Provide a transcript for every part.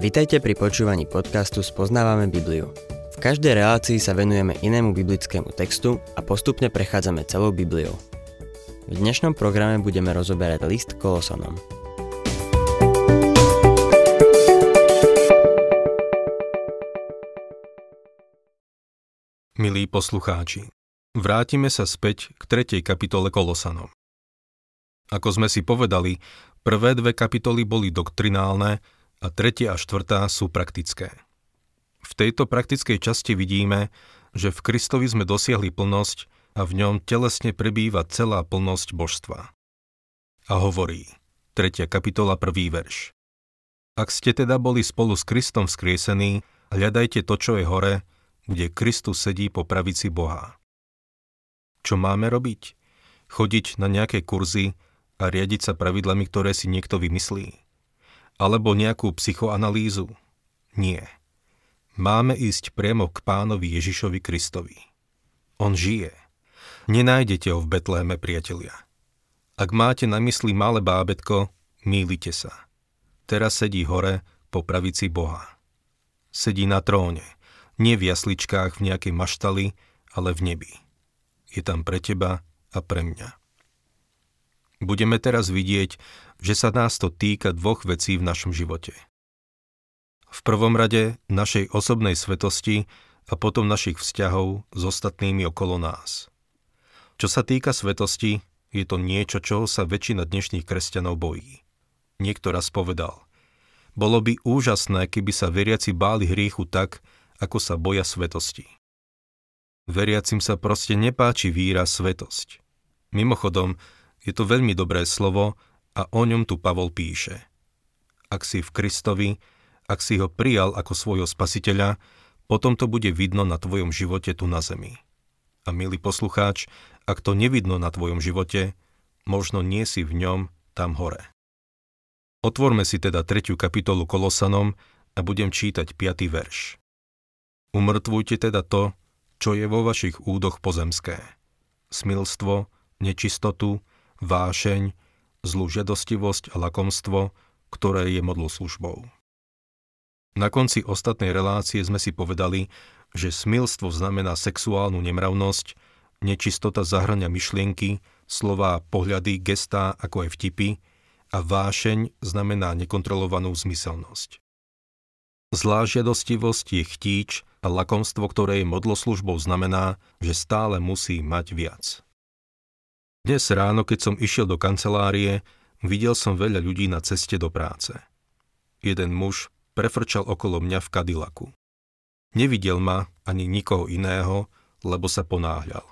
Vitajte pri počúvaní podcastu Spoznávame Bibliu. V každej relácii sa venujeme inému biblickému textu a postupne prechádzame celou Bibliou. V dnešnom programe budeme rozoberať list Kolosonom. Milí poslucháči, vrátime sa späť k tretej kapitole Kolosanom. Ako sme si povedali, prvé dve kapitoly boli doktrinálne a tretia a štvrtá sú praktické. V tejto praktickej časti vidíme, že v Kristovi sme dosiahli plnosť a v ňom telesne prebýva celá plnosť božstva. A hovorí, 3. kapitola 1. verš. Ak ste teda boli spolu s Kristom vzkriesení, hľadajte to, čo je hore, kde Kristus sedí po pravici Boha. Čo máme robiť? Chodiť na nejaké kurzy a riadiť sa pravidlami, ktoré si niekto vymyslí? Alebo nejakú psychoanalýzu. Nie. Máme ísť priamo k pánovi Ježišovi Kristovi. On žije. Nenájdete ho v Betléme, priatelia. Ak máte na mysli malé bábetko, mýlite sa. Teraz sedí hore po pravici Boha. Sedí na tróne, nie v jasličkách v nejakej maštali, ale v nebi. Je tam pre teba a pre mňa. Budeme teraz vidieť, že sa nás to týka dvoch vecí v našom živote. V prvom rade našej osobnej svetosti a potom našich vzťahov s ostatnými okolo nás. Čo sa týka svetosti, je to niečo, čoho sa väčšina dnešných kresťanov bojí. Niekto raz povedal, bolo by úžasné, keby sa veriaci báli hriechu tak, ako sa boja svetosti. Veriacim sa proste nepáči výraz svetosť. Mimochodom, je to veľmi dobré slovo a o ňom tu Pavol píše. Ak si v Kristovi, ak si ho prijal ako svojho spasiteľa, potom to bude vidno na tvojom živote tu na zemi. A milý poslucháč, ak to nevidno na tvojom živote, možno nie si v ňom tam hore. Otvorme si teda tretiu kapitolu Kolosanom a budem čítať 5. verš. Umrtvujte teda to, čo je vo vašich údoch pozemské. Smilstvo, nečistotu, vášeň, zlú žiadostivosť a lakomstvo, ktoré je modlou službou. Na konci ostatnej relácie sme si povedali, že smilstvo znamená sexuálnu nemravnosť, nečistota zahrania myšlienky, slová, pohľady, gestá, ako aj vtipy a vášeň znamená nekontrolovanú zmyselnosť. Zlá žiadostivosť je chtíč a lakomstvo, ktoré je modloslužbou, znamená, že stále musí mať viac. Dnes ráno, keď som išiel do kancelárie, videl som veľa ľudí na ceste do práce. Jeden muž prefrčal okolo mňa v kadilaku. Nevidel ma ani nikoho iného, lebo sa ponáhľal.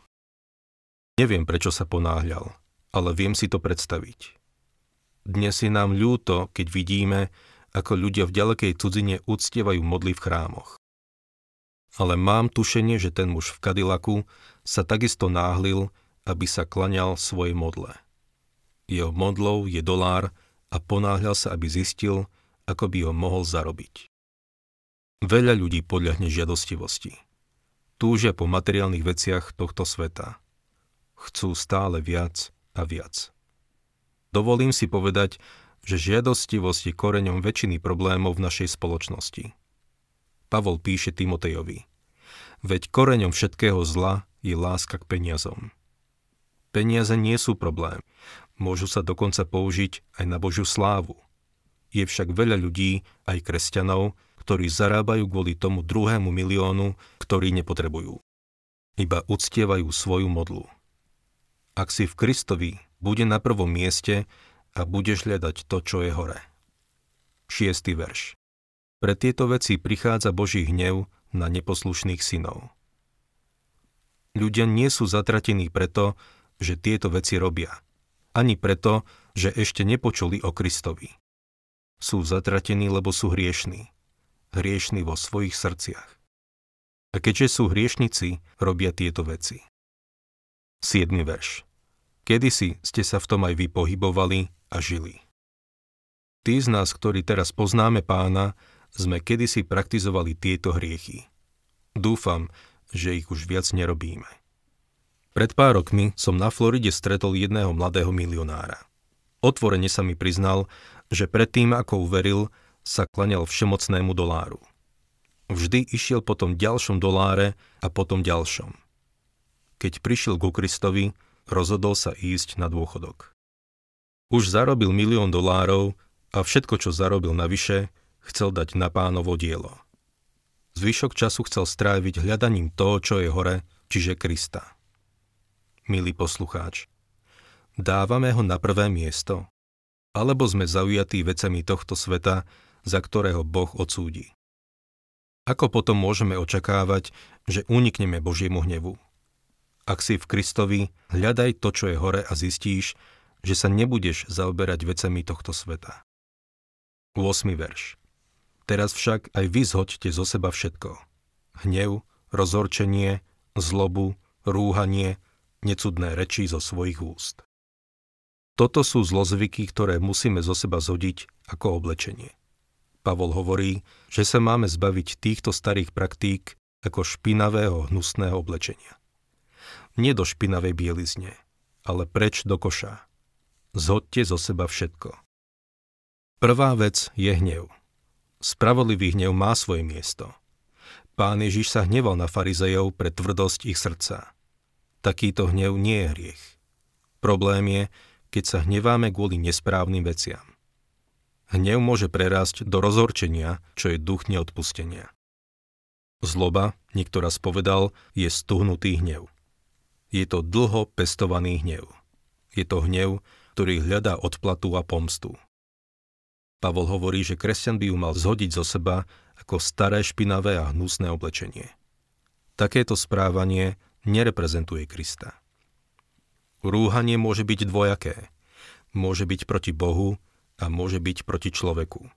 Neviem, prečo sa ponáhľal, ale viem si to predstaviť. Dnes je nám ľúto, keď vidíme, ako ľudia v ďalekej cudzine uctievajú modly v chrámoch. Ale mám tušenie, že ten muž v kadilaku sa takisto náhlil aby sa klaňal svojej modle. Jeho modlou je dolár a ponáhľal sa, aby zistil, ako by ho mohol zarobiť. Veľa ľudí podľahne žiadostivosti. Túžia po materiálnych veciach tohto sveta. Chcú stále viac a viac. Dovolím si povedať, že žiadostivosť je koreňom väčšiny problémov v našej spoločnosti. Pavol píše Timotejovi. Veď koreňom všetkého zla je láska k peniazom. Peniaze nie sú problém. Môžu sa dokonca použiť aj na Božiu slávu. Je však veľa ľudí, aj kresťanov, ktorí zarábajú kvôli tomu druhému miliónu, ktorý nepotrebujú. Iba uctievajú svoju modlu. Ak si v Kristovi, bude na prvom mieste a budeš hľadať to, čo je hore. 6. verš. Pre tieto veci prichádza Boží hnev na neposlušných synov. Ľudia nie sú zatratení preto, že tieto veci robia. Ani preto, že ešte nepočuli o Kristovi. Sú zatratení, lebo sú hriešní. Hriešní vo svojich srdciach. A keďže sú hriešnici, robia tieto veci. 7. verš. Kedysi ste sa v tom aj vy pohybovali a žili. Tí z nás, ktorí teraz poznáme pána, sme kedysi praktizovali tieto hriechy. Dúfam, že ich už viac nerobíme. Pred pár rokmi som na Floride stretol jedného mladého milionára. Otvorene sa mi priznal, že predtým, ako uveril, sa klaňal všemocnému doláru. Vždy išiel potom ďalšom doláre a potom ďalšom. Keď prišiel ku Kristovi, rozhodol sa ísť na dôchodok. Už zarobil milión dolárov a všetko, čo zarobil navyše, chcel dať na pánovo dielo. Zvyšok času chcel stráviť hľadaním toho, čo je hore, čiže Krista. Milý poslucháč, dávame ho na prvé miesto, alebo sme zaujatí vecami tohto sveta, za ktorého Boh odsúdi. Ako potom môžeme očakávať, že unikneme Božiemu hnevu? Ak si v Kristovi, hľadaj to, čo je hore a zistíš, že sa nebudeš zaoberať vecami tohto sveta. 8. verš Teraz však aj vy zhoďte zo seba všetko. Hnev, rozhorčenie, zlobu, rúhanie, necudné reči zo svojich úst. Toto sú zlozvyky, ktoré musíme zo seba zhodiť ako oblečenie. Pavol hovorí, že sa máme zbaviť týchto starých praktík ako špinavého hnusného oblečenia. Nie do špinavej bielizne, ale preč do koša. Zhodte zo seba všetko. Prvá vec je hnev. Spravodlivý hnev má svoje miesto. Pán Ježiš sa hneval na farizejov pre tvrdosť ich srdca. Takýto hnev nie je hriech. Problém je, keď sa hneváme kvôli nesprávnym veciam. Hnev môže prerásť do rozhorčenia, čo je duch neodpustenia. Zloba, niekto raz povedal, je stuhnutý hnev. Je to dlho pestovaný hnev. Je to hnev, ktorý hľadá odplatu a pomstu. Pavol hovorí, že kresťan by ju mal zhodiť zo seba ako staré špinavé a hnusné oblečenie. Takéto správanie nereprezentuje Krista. Rúhanie môže byť dvojaké. Môže byť proti Bohu a môže byť proti človeku.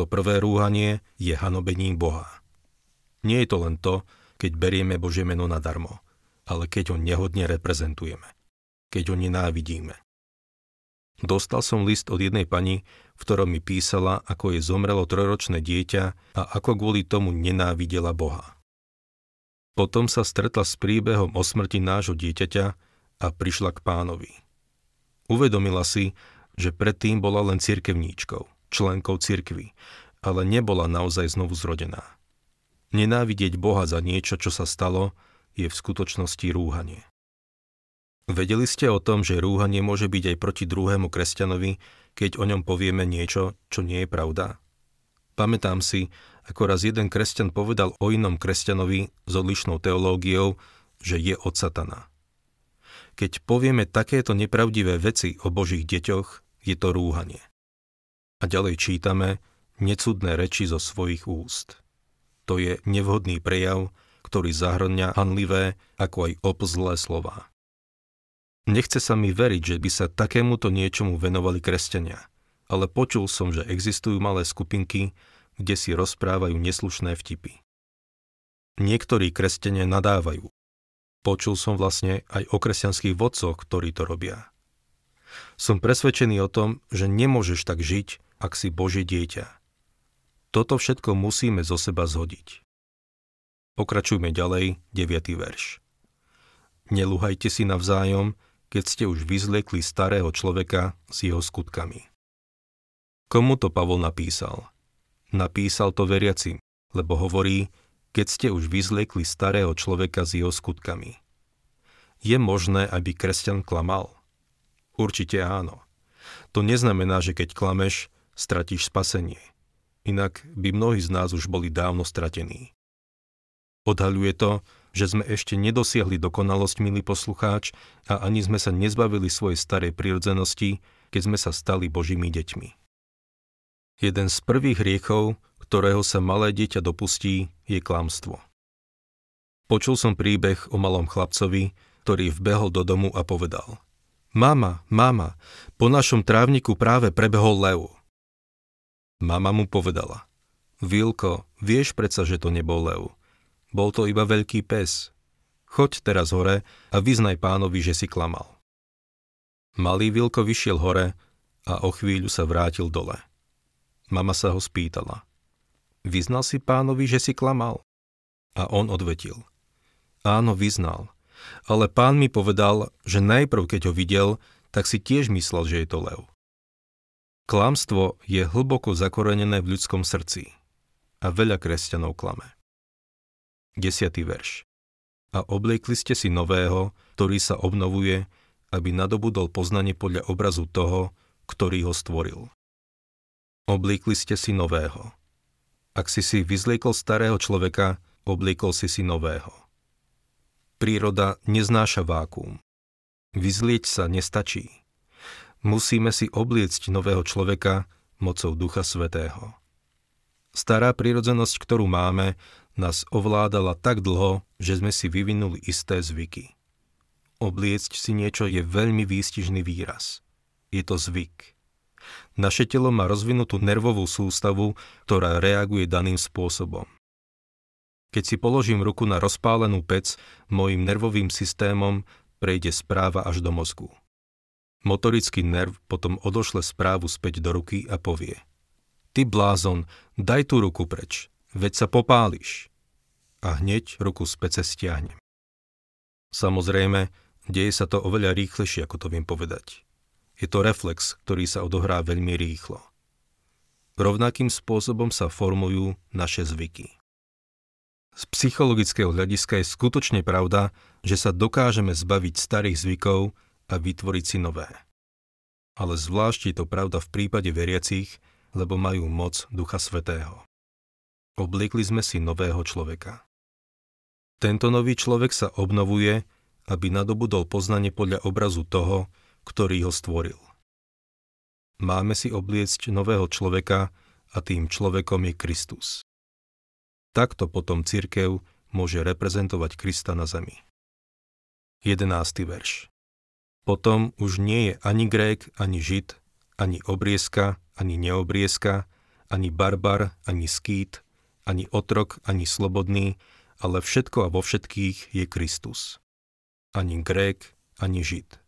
To prvé rúhanie je hanobením Boha. Nie je to len to, keď berieme Božie meno nadarmo, ale keď ho nehodne reprezentujeme, keď ho nenávidíme. Dostal som list od jednej pani, v ktorom mi písala, ako je zomrelo trojročné dieťa a ako kvôli tomu nenávidela Boha. Potom sa stretla s príbehom o smrti nášho dieťaťa a prišla k pánovi. Uvedomila si, že predtým bola len cirkevníčkou, členkou cirkvy, ale nebola naozaj znovu zrodená. Nenávidieť Boha za niečo, čo sa stalo, je v skutočnosti rúhanie. Vedeli ste o tom, že rúhanie môže byť aj proti druhému kresťanovi, keď o ňom povieme niečo, čo nie je pravda? Pamätám si, ako raz jeden kresťan povedal o inom kresťanovi s odlišnou teológiou, že je od satana. Keď povieme takéto nepravdivé veci o Božích deťoch, je to rúhanie. A ďalej čítame necudné reči zo svojich úst. To je nevhodný prejav, ktorý zahrňa hanlivé ako aj opzlé slova. Nechce sa mi veriť, že by sa takémuto niečomu venovali kresťania, ale počul som, že existujú malé skupinky, kde si rozprávajú neslušné vtipy. Niektorí kresťania nadávajú, Počul som vlastne aj o kresťanských vodcoch, ktorí to robia. Som presvedčený o tom, že nemôžeš tak žiť, ak si Božie dieťa. Toto všetko musíme zo seba zhodiť. Pokračujme ďalej, 9. verš. Neluhajte si navzájom, keď ste už vyzliekli starého človeka s jeho skutkami. Komu to Pavol napísal? Napísal to veriacim, lebo hovorí, keď ste už vyzliekli starého človeka s jeho skutkami. Je možné, aby kresťan klamal? Určite áno. To neznamená, že keď klameš, stratíš spasenie. Inak by mnohí z nás už boli dávno stratení. Odhaľuje to, že sme ešte nedosiahli dokonalosť, milý poslucháč, a ani sme sa nezbavili svojej starej prirodzenosti, keď sme sa stali Božími deťmi. Jeden z prvých hriechov, ktorého sa malé dieťa dopustí, je klamstvo. Počul som príbeh o malom chlapcovi, ktorý vbehol do domu a povedal Mama, mama, po našom trávniku práve prebehol lev. Mama mu povedala Vilko, vieš predsa, že to nebol lev. Bol to iba veľký pes. Choď teraz hore a vyznaj pánovi, že si klamal. Malý Vilko vyšiel hore a o chvíľu sa vrátil dole. Mama sa ho spýtala – Vyznal si pánovi, že si klamal? A on odvetil. Áno, vyznal. Ale pán mi povedal, že najprv, keď ho videl, tak si tiež myslel, že je to lev. Klamstvo je hlboko zakorenené v ľudskom srdci a veľa kresťanov klame. 10. verš. A obliekli ste si nového, ktorý sa obnovuje, aby nadobudol poznanie podľa obrazu toho, ktorý ho stvoril. Obliekli ste si nového. Ak si si vyzliekol starého človeka, obliekol si si nového. Príroda neznáša vákuum. Vyzlieť sa nestačí. Musíme si obliecť nového človeka mocou Ducha Svetého. Stará prírodzenosť, ktorú máme, nás ovládala tak dlho, že sme si vyvinuli isté zvyky. Obliecť si niečo je veľmi výstižný výraz. Je to zvyk. Naše telo má rozvinutú nervovú sústavu, ktorá reaguje daným spôsobom. Keď si položím ruku na rozpálenú pec, môjim nervovým systémom prejde správa až do mozgu. Motorický nerv potom odošle správu späť do ruky a povie Ty blázon, daj tú ruku preč, veď sa popáliš. A hneď ruku z pece stiahnem. Samozrejme, deje sa to oveľa rýchlejšie, ako to viem povedať. Je to reflex, ktorý sa odohrá veľmi rýchlo. Rovnakým spôsobom sa formujú naše zvyky. Z psychologického hľadiska je skutočne pravda, že sa dokážeme zbaviť starých zvykov a vytvoriť si nové. Ale zvlášť je to pravda v prípade veriacich, lebo majú moc Ducha Svetého. Obliekli sme si nového človeka. Tento nový človek sa obnovuje, aby nadobudol poznanie podľa obrazu toho, ktorý ho stvoril. Máme si obliecť nového človeka a tým človekom je Kristus. Takto potom cirkev môže reprezentovať Krista na zemi. 11. verš potom už nie je ani Grék, ani Žid, ani obriezka, ani neobriezka, ani barbar, ani skýt, ani otrok, ani slobodný, ale všetko a vo všetkých je Kristus. Ani Grék, ani Žid.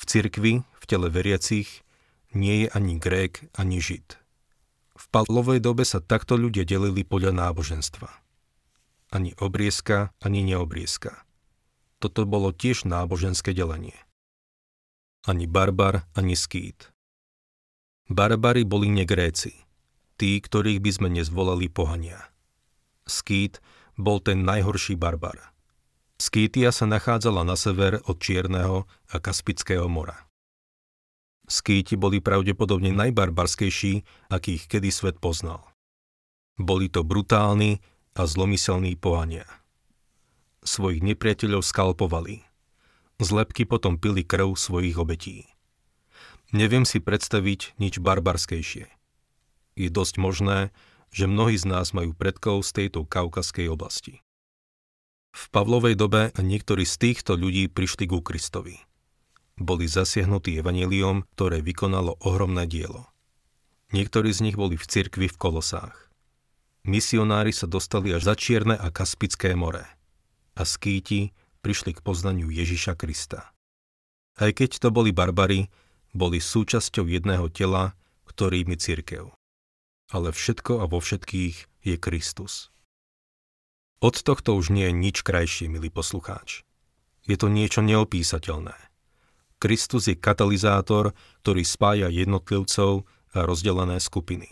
V cirkvi, v tele veriacich, nie je ani Grék, ani Žid. V Pavlovej dobe sa takto ľudia delili podľa náboženstva. Ani obriezka, ani neobriezka. Toto bolo tiež náboženské delenie ani barbar, ani skýt. Barbary boli negréci, tí, ktorých by sme nezvolali pohania. Skýt bol ten najhorší barbar. Skýtia sa nachádzala na sever od Čierneho a Kaspického mora. Skýti boli pravdepodobne najbarbarskejší, akých kedy svet poznal. Boli to brutálni a zlomyselní pohania. Svojich nepriateľov skalpovali – z lepky potom pili krv svojich obetí. Neviem si predstaviť nič barbarskejšie. Je dosť možné, že mnohí z nás majú predkov z tejto kaukaskej oblasti. V Pavlovej dobe niektorí z týchto ľudí prišli ku Kristovi. Boli zasiahnutí evaneliom, ktoré vykonalo ohromné dielo. Niektorí z nich boli v cirkvi v Kolosách. Misionári sa dostali až za Čierne a Kaspické more. A skýti prišli k poznaniu Ježiša Krista. Aj keď to boli barbary, boli súčasťou jedného tela, ktorým je. Ale všetko a vo všetkých je Kristus. Od tohto už nie je nič krajšie, milý poslucháč. Je to niečo neopísateľné. Kristus je katalizátor, ktorý spája jednotlivcov a rozdelené skupiny.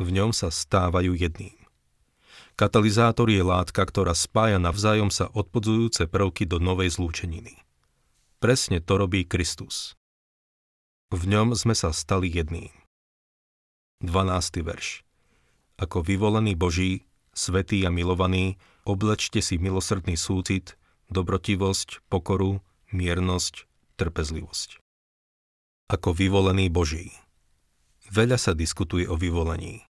V ňom sa stávajú jedným. Katalizátor je látka, ktorá spája navzájom sa odpodzujúce prvky do novej zlúčeniny. Presne to robí Kristus. V ňom sme sa stali jedným. 12. verš. Ako vyvolený Boží, svetý a milovaný, oblečte si milosrdný súcit, dobrotivosť, pokoru, miernosť, trpezlivosť. Ako vyvolený Boží. Veľa sa diskutuje o vyvolení.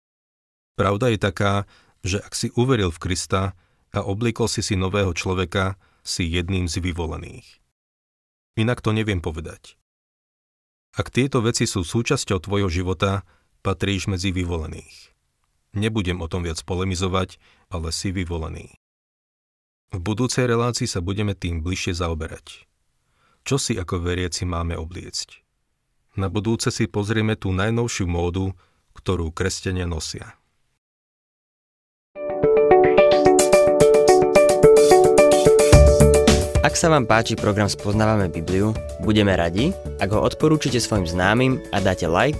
Pravda je taká, že ak si uveril v Krista a obliekol si si nového človeka, si jedným z vyvolených. Inak to neviem povedať. Ak tieto veci sú súčasťou tvojho života, patríš medzi vyvolených. Nebudem o tom viac polemizovať, ale si vyvolený. V budúcej relácii sa budeme tým bližšie zaoberať. Čo si ako veriaci máme obliecť? Na budúce si pozrieme tú najnovšiu módu, ktorú kresťania nosia. Ak sa vám páči program Spoznávame Bibliu, budeme radi, ak ho odporúčite svojim známym a dáte like